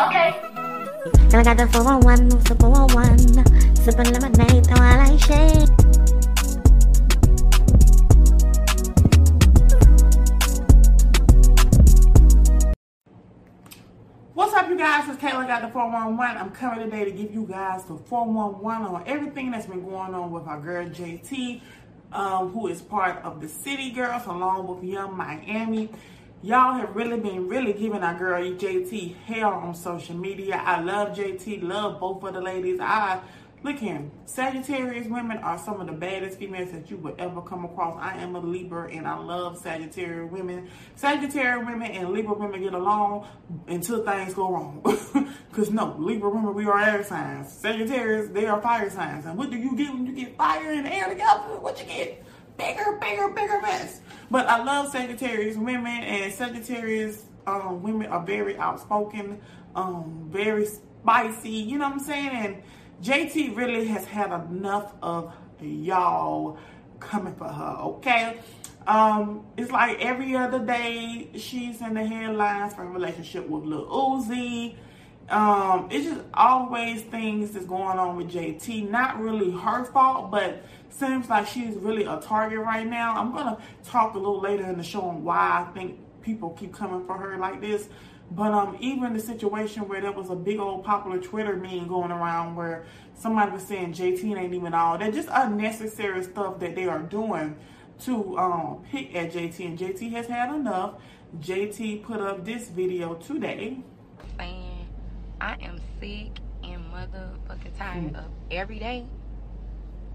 Okay. And I got the 411, the 411. Sipping lemonade, though I like shade. What's up, you guys? It's Kayla got the 411. I'm coming today to give you guys the 411 on everything that's been going on with our girl JT, um, who is part of the City Girls along with Yung Miami. Y'all have really been really giving our girl JT hell on social media. I love JT, love both of the ladies. I look here, Sagittarius women are some of the baddest females that you would ever come across. I am a Libra and I love Sagittarius women. Sagittarius women and Libra women get along until things go wrong. Cause no, Libra women we are air signs. Sagittarius they are fire signs. And what do you get when you get fire and air together? What you get? Bigger, bigger, bigger mess. But I love Sagittarius women and Sagittarius um, women are very outspoken, um, very spicy. You know what I'm saying? And JT really has had enough of y'all coming for her, okay? Um, it's like every other day she's in the headlines for a relationship with Lil Uzi. Um, it's just always things that's going on with JT. Not really her fault, but seems like she's really a target right now. I'm gonna talk a little later in the show on why I think people keep coming for her like this. But um, even the situation where there was a big old popular Twitter meme going around where somebody was saying JT ain't even all that, just unnecessary stuff that they are doing to um, pick at JT, and JT has had enough. JT put up this video today. Saying, I am sick and motherfucking tired of every day.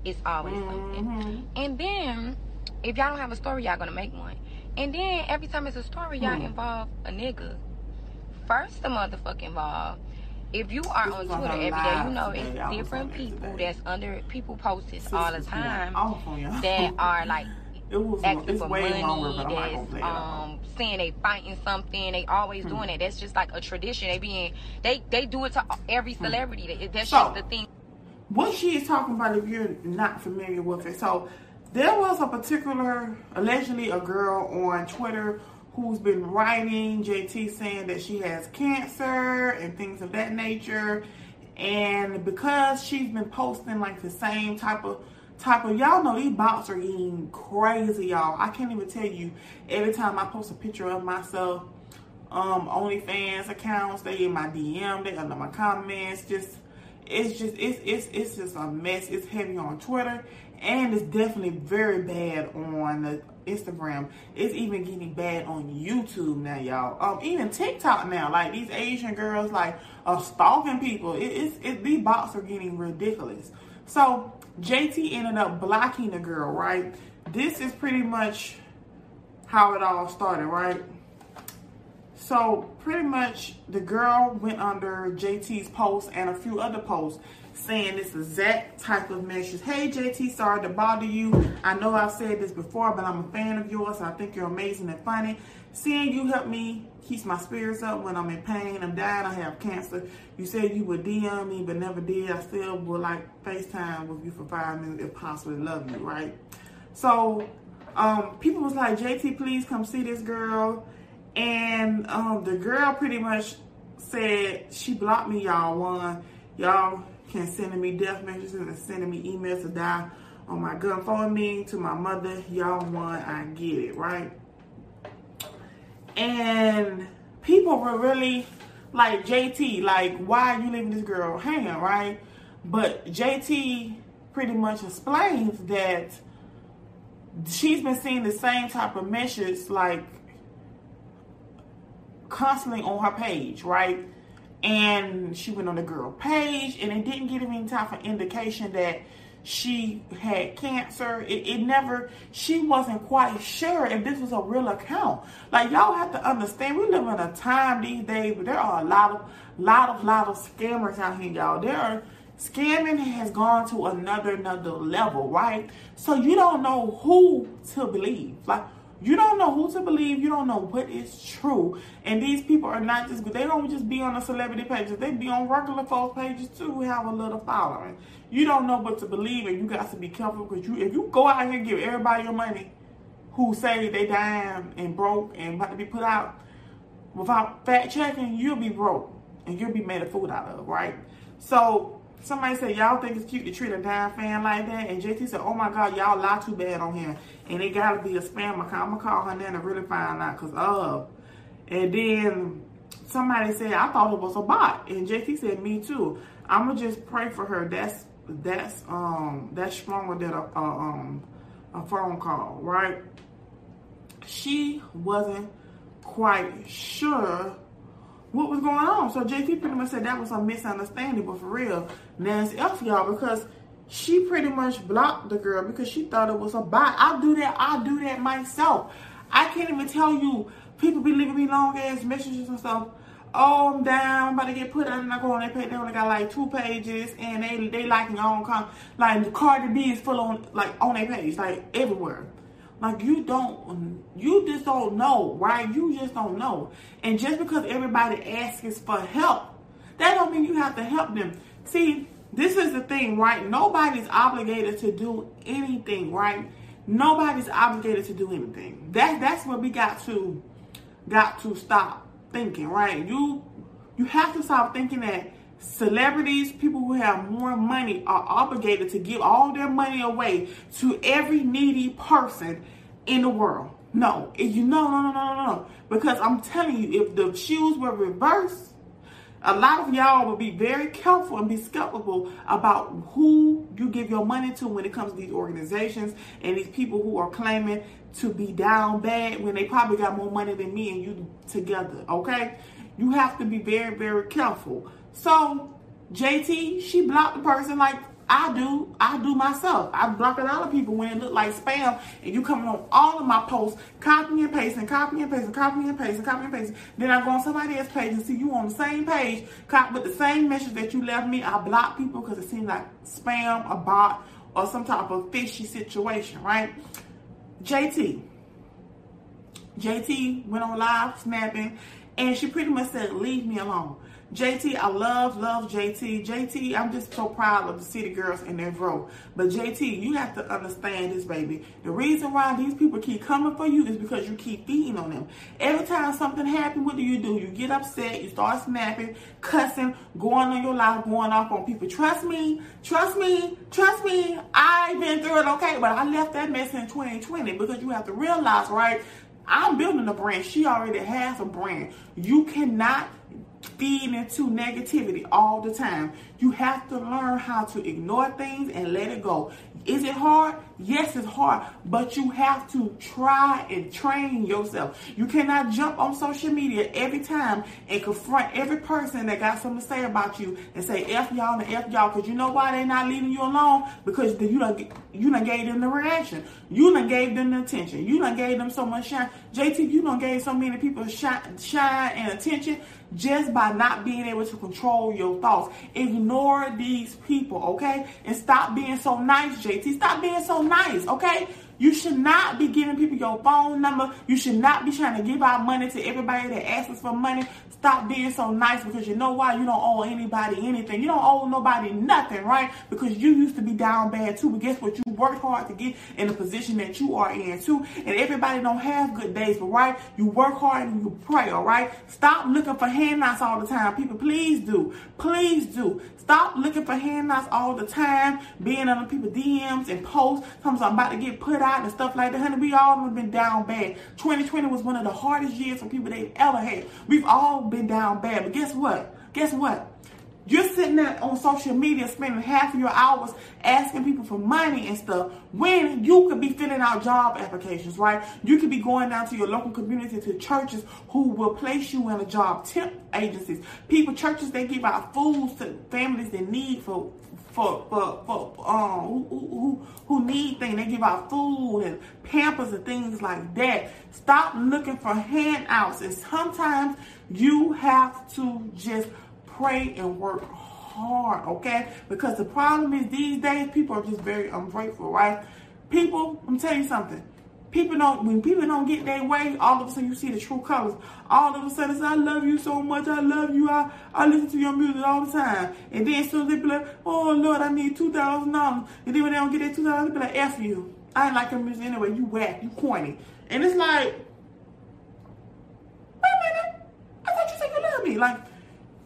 It's always something. And then, if y'all don't have a story, y'all gonna make one. And then every time it's a story, y'all involve a nigga. First, the motherfucking involved. If you are on Twitter every day, you know it's different people that's under people post this all the time off on y'all. that are like It was it's for way money, longer, but I'm not gonna it all. um saying they fighting something. They always Hmm. doing it. That's just like a tradition. They being they they do it to every celebrity. They- That's Hmm. So- just the thing. what she is talking about if you're not familiar with it. So there was a particular, allegedly a girl on Twitter who's been writing JT saying that she has cancer and things of that nature. And because she's been posting like the same type of type of y'all know these bots are getting crazy, y'all. I can't even tell you every time I post a picture of myself um OnlyFans accounts, they in my DM, they under my comments, just it's just it's it's it's just a mess. It's heavy on Twitter and it's definitely very bad on the Instagram. It's even getting bad on YouTube now, y'all. Um, even TikTok now. Like these Asian girls, like are stalking people. It, it's it, these bots are getting ridiculous. So JT ended up blocking the girl. Right. This is pretty much how it all started. Right. So pretty much the girl went under JT's post and a few other posts saying this exact type of message. Hey JT, sorry to bother you. I know I've said this before, but I'm a fan of yours. I think you're amazing and funny. Seeing you help me keeps my spirits up when I'm in pain. I'm dying. I have cancer. You said you would DM me, but never did. I still would like FaceTime with you for five minutes if possible. Love you, right? So um, people was like, JT, please come see this girl. And um, the girl pretty much said she blocked me, y'all. One, y'all can send me death messages and sending me emails to die on my gun phone me to my mother. Y'all one, I get it, right? And people were really like JT, like, why are you leaving this girl hanging, right? But JT pretty much explains that she's been seeing the same type of messages like constantly on her page, right? And she went on the girl page and it didn't give any type of indication that she had cancer. It, it never, she wasn't quite sure if this was a real account. Like y'all have to understand, we live in a time these days where there are a lot of, lot of, lot of scammers out here, y'all. There are scamming has gone to another another level, right? So you don't know who to believe. Like you don't know who to believe. You don't know what is true. And these people are not just they don't just be on the celebrity pages. They be on regular folks pages too who have a little following. You don't know what to believe, and you got to be careful because you if you go out here and give everybody your money, who say they dying and broke and about to be put out, without fact checking, you'll be broke and you'll be made a fool out of, right? So somebody said, y'all think it's cute to treat a dying fan like that? And JT said, oh my God, y'all lie too bad on him. And it gotta be a spam account. I'm gonna call her now and really find out because of. And then somebody said, I thought it was a bot. And JT said, me too. I'm gonna just pray for her. That's that's um that's stronger than a, a um a phone call, right? She wasn't quite sure what was going on. So JT pretty much said that was a misunderstanding, but for real, Nancy F y'all because she pretty much blocked the girl because she thought it was a bot. I do that. I do that myself. I can't even tell you. People be leaving me long ass messages and stuff. Oh, I'm down. I'm about to get put out, and I go on their page. They only got like two pages, and they they own con. Like Cardi B is full on like on their page, like everywhere. Like you don't, you just don't know, right? You just don't know. And just because everybody asks for help, that don't mean you have to help them. See, this is the thing, right? Nobody's obligated to do anything, right? Nobody's obligated to do anything. That that's what we got to got to stop thinking, right? You you have to stop thinking that celebrities, people who have more money are obligated to give all their money away to every needy person in the world. No, you know, no, no, no, no, no. Because I'm telling you, if the shoes were reversed, a lot of y'all would be very careful and be skeptical about who you give your money to when it comes to these organizations and these people who are claiming to be down bad when they probably got more money than me and you together. Okay, you have to be very, very careful. So JT, she blocked the person like I do, I do myself. I block a lot of people when it look like spam and you coming on all of my posts, copying and pasting, copy and pasting, copy and pasting, copy and pasting. Then I go on somebody else's page and see you on the same page, copy with the same message that you left me. I block people because it seems like spam, a bot, or some type of fishy situation, right? JT. JT went on live snapping and she pretty much said, leave me alone. JT, I love, love JT. JT, I'm just so proud of the city girls in their row. But JT, you have to understand this, baby. The reason why these people keep coming for you is because you keep feeding on them. Every time something happens, what do you do? You get upset, you start snapping, cussing, going on your life, going off on people. Trust me, trust me, trust me. I've been through it, okay? But I left that mess in 2020 because you have to realize, right? I'm building a brand. She already has a brand. You cannot feed into negativity all the time. You have to learn how to ignore things and let it go. Is it hard? Yes, it's hard, but you have to try and train yourself. You cannot jump on social media every time and confront every person that got something to say about you and say F y'all and F y'all because you know why they're not leaving you alone? Because you done, you done gave them the reaction. You done gave them the attention. You done gave them so much shine. JT, you done gave so many people shine, shine and attention just by not being able to control your thoughts. Ignore these people, okay? And stop being so nice, JT. Stop being so nice, okay? You should not be giving people your phone number. You should not be trying to give out money to everybody that asks us for money. Stop being so nice because you know why? You don't owe anybody anything. You don't owe nobody nothing, right? Because you used to be down bad too. But guess what? You worked hard to get in the position that you are in too. And everybody don't have good days, but right? You work hard and you pray, all right? Stop looking for handouts all the time. People, please do. Please do. Stop looking for handouts all the time, being on people DMs and posts. Sometimes I'm about to get put out and stuff like that. Honey, we all have been down bad. 2020 was one of the hardest years for people they've ever had. We've all been down bad. But guess what? Guess what? You're sitting there on social media spending half of your hours asking people for money and stuff when you could be filling out job applications, right? You could be going down to your local community to churches who will place you in a job, temp agencies, people, churches, they give out food to families that need for for for, for um who, who who need things. They give out food and pampers and things like that. Stop looking for handouts. And sometimes you have to just pray and work hard, okay? Because the problem is these days people are just very ungrateful, right? People, I'm telling you something. People don't when people don't get their way, all of a sudden you see the true colors. All of a sudden it's I love you so much, I love you, I, I listen to your music all the time. And then as soon they be like, oh Lord, I need two thousand dollars. And then when they don't get their two thousand, they be like, F you. I ain't like your music anyway, you whack, you corny. And it's like, wait a minute. I thought you said you love me. Like,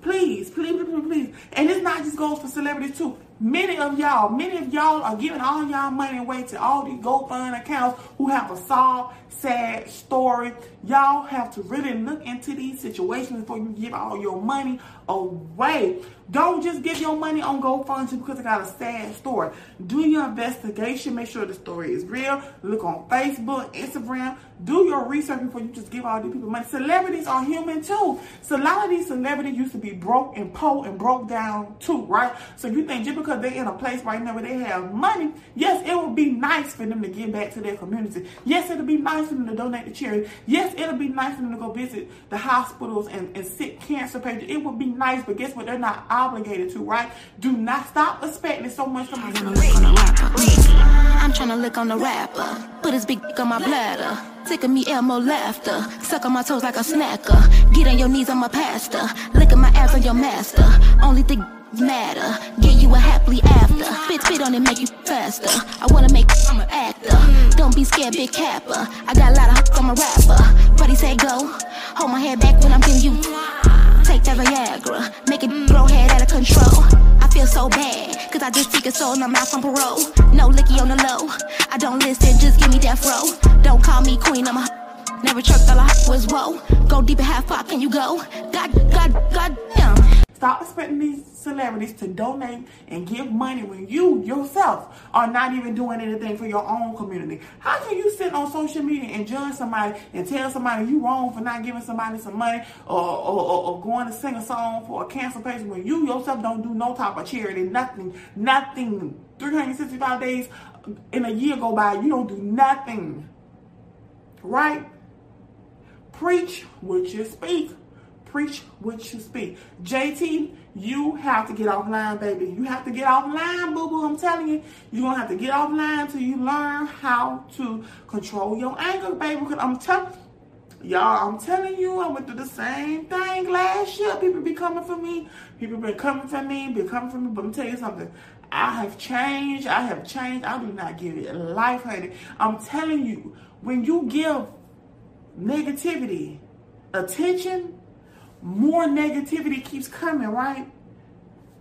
please, please, please, please. And this not just goes for celebrities too. Many of y'all, many of y'all are giving all y'all money away to all these GoFund accounts who have a sob, sad story. Y'all have to really look into these situations before you give all your money away. Don't just give your money on GoFund just because it got a sad story. Do your investigation. Make sure the story is real. Look on Facebook, Instagram. Do your research before you just give all these people money. Celebrities are human too. So a lot of these celebrities used to be broke and poor and broke down too, right? So you think just because they're in a place right now where they have money, yes, it would be nice for them to give back to their community. Yes, it'll be nice for them to donate to charity. Yes, it'll be nice for them to go visit the hospitals and, and sick cancer patients. It would be nice, but guess what? They're not obligated to, right? Do not stop expecting so much from I'm trying to lick on the rapper. Put his big dick on my bladder. Sick of me, Elmo laughter. Suck on my toes like a snacker. Get on your knees, I'm a pastor. Lick my ass on your master. Only thing matter. Get you a happily after. Spit, spit on it, make you faster. I wanna make I'm an actor. Don't be scared, big capper. I got a lot of hooks, I'm a rapper. Buddy say go. Hold my head back when I'm getting you. Take that Viagra. Make it grow head out of control. I feel so bad, cause I just took a soul and I'm out on parole. No licky on the low. I don't listen, just give me that fro. Don't call me queen, I'm a Never trucked all I was whoa. Go deep and half far, can you go? God, God, God damn. Stop expecting these celebrities to donate and give money when you yourself are not even doing anything for your own community. How can you sit on social media and judge somebody and tell somebody you wrong for not giving somebody some money or, or, or, or going to sing a song for a cancer patient when you yourself don't do no type of charity, nothing, nothing. 365 days in a year go by, you don't do nothing. Right? Preach what you speak. Preach what you speak. JT, you have to get offline, baby. You have to get offline, boo boo. I'm telling you, you're gonna have to get offline till you learn how to control your anger, baby. Because I'm telling y'all, I'm telling you, I went through the same thing last year. People be coming for me. People been coming for me, been coming for me. But I'm tell you something. I have changed. I have changed. I do not give it life, honey. I'm telling you, when you give negativity attention, more negativity keeps coming, right?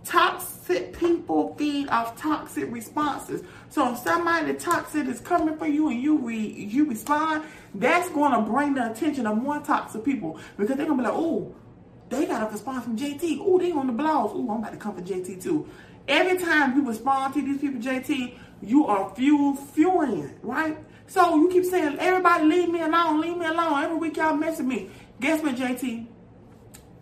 Toxic people feed off toxic responses. So if somebody toxic is coming for you and you re, you respond, that's going to bring the attention of more toxic people because they're going to be like, oh, they got a response from JT. Oh, they on the blogs. Oh, I'm about to come for JT too. Every time you respond to these people, JT, you are fuel fueling, right? So you keep saying, everybody leave me alone, leave me alone. Every week y'all messing me. Guess what, JT?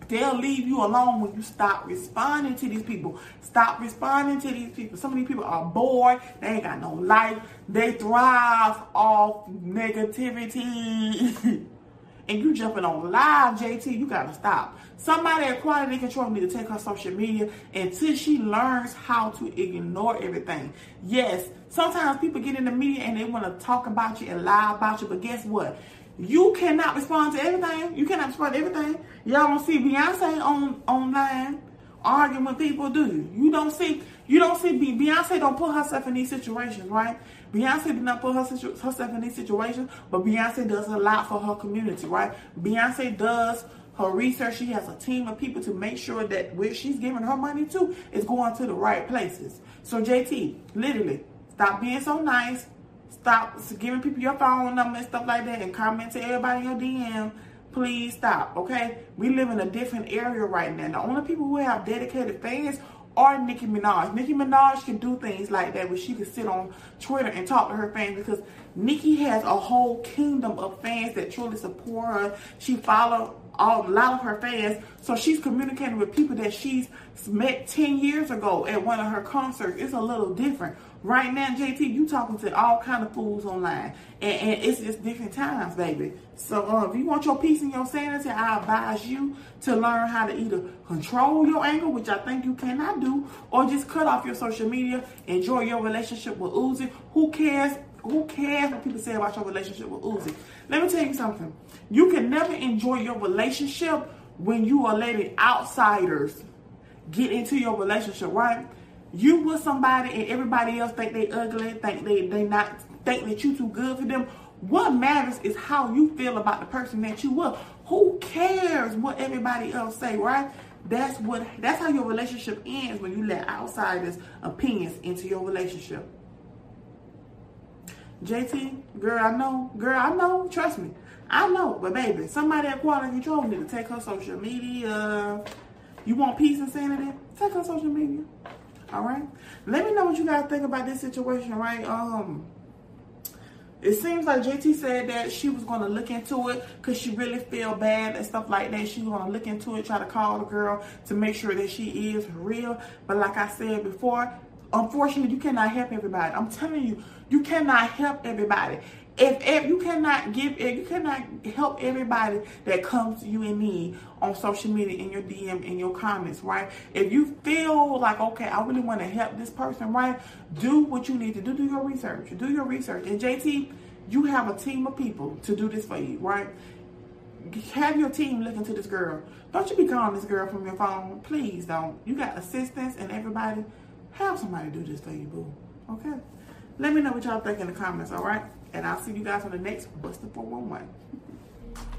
They'll leave you alone when you stop responding to these people. Stop responding to these people. Some of these people are bored. They ain't got no life. They thrive off negativity. and you jumping on live, JT, you gotta stop. Somebody at quality control need to take her social media until she learns how to ignore everything. Yes, sometimes people get in the media and they want to talk about you and lie about you, but guess what? You cannot respond to everything. You cannot respond to everything. Y'all don't see Beyonce on online arguing with people, do you? You don't see you don't see Beyonce don't put herself in these situations, right? Beyonce did not put her, herself in these situations, but Beyonce does a lot for her community, right? Beyonce does her research. She has a team of people to make sure that where she's giving her money to is going to the right places. So JT, literally, stop being so nice Stop giving people your phone number and stuff like that and comment to everybody in your DM. Please stop, okay? We live in a different area right now. The only people who have dedicated fans are Nicki Minaj. Nicki Minaj can do things like that where she can sit on Twitter and talk to her fans because Nicki has a whole kingdom of fans that truly support her. She follow a lot of her fans. So she's communicating with people that she's met 10 years ago at one of her concerts. It's a little different. Right now, JT, you talking to all kind of fools online, and, and it's just different times, baby. So uh, if you want your peace and your sanity, I advise you to learn how to either control your anger, which I think you cannot do, or just cut off your social media. Enjoy your relationship with Uzi. Who cares? Who cares what people say about your relationship with Uzi? Let me tell you something. You can never enjoy your relationship when you are letting outsiders get into your relationship, right? You with somebody and everybody else think they ugly, think they they not think that you too good for them. What matters is how you feel about the person that you with. Who cares what everybody else say, right? That's what that's how your relationship ends when you let outsiders' opinions into your relationship. JT, girl, I know, girl, I know, trust me. I know, but baby, somebody at quality control need to take her social media. You want peace and sanity? Take her social media. All right. Let me know what you guys think about this situation, right? Um, it seems like JT said that she was going to look into it because she really feel bad and stuff like that. She was going to look into it, try to call the girl to make sure that she is real. But like I said before, unfortunately, you cannot help everybody. I'm telling you, you cannot help everybody. If, if you cannot give, if you cannot help everybody that comes to you in need on social media, in your DM, in your comments, right? If you feel like, okay, I really want to help this person, right? Do what you need to do. Do your research. Do your research. And JT, you have a team of people to do this for you, right? Have your team look into this girl. Don't you be calling this girl from your phone. Please don't. You got assistants and everybody. Have somebody do this for you, boo. Okay? Let me know what y'all think in the comments, all right? And I'll see you guys on the next Busted 411.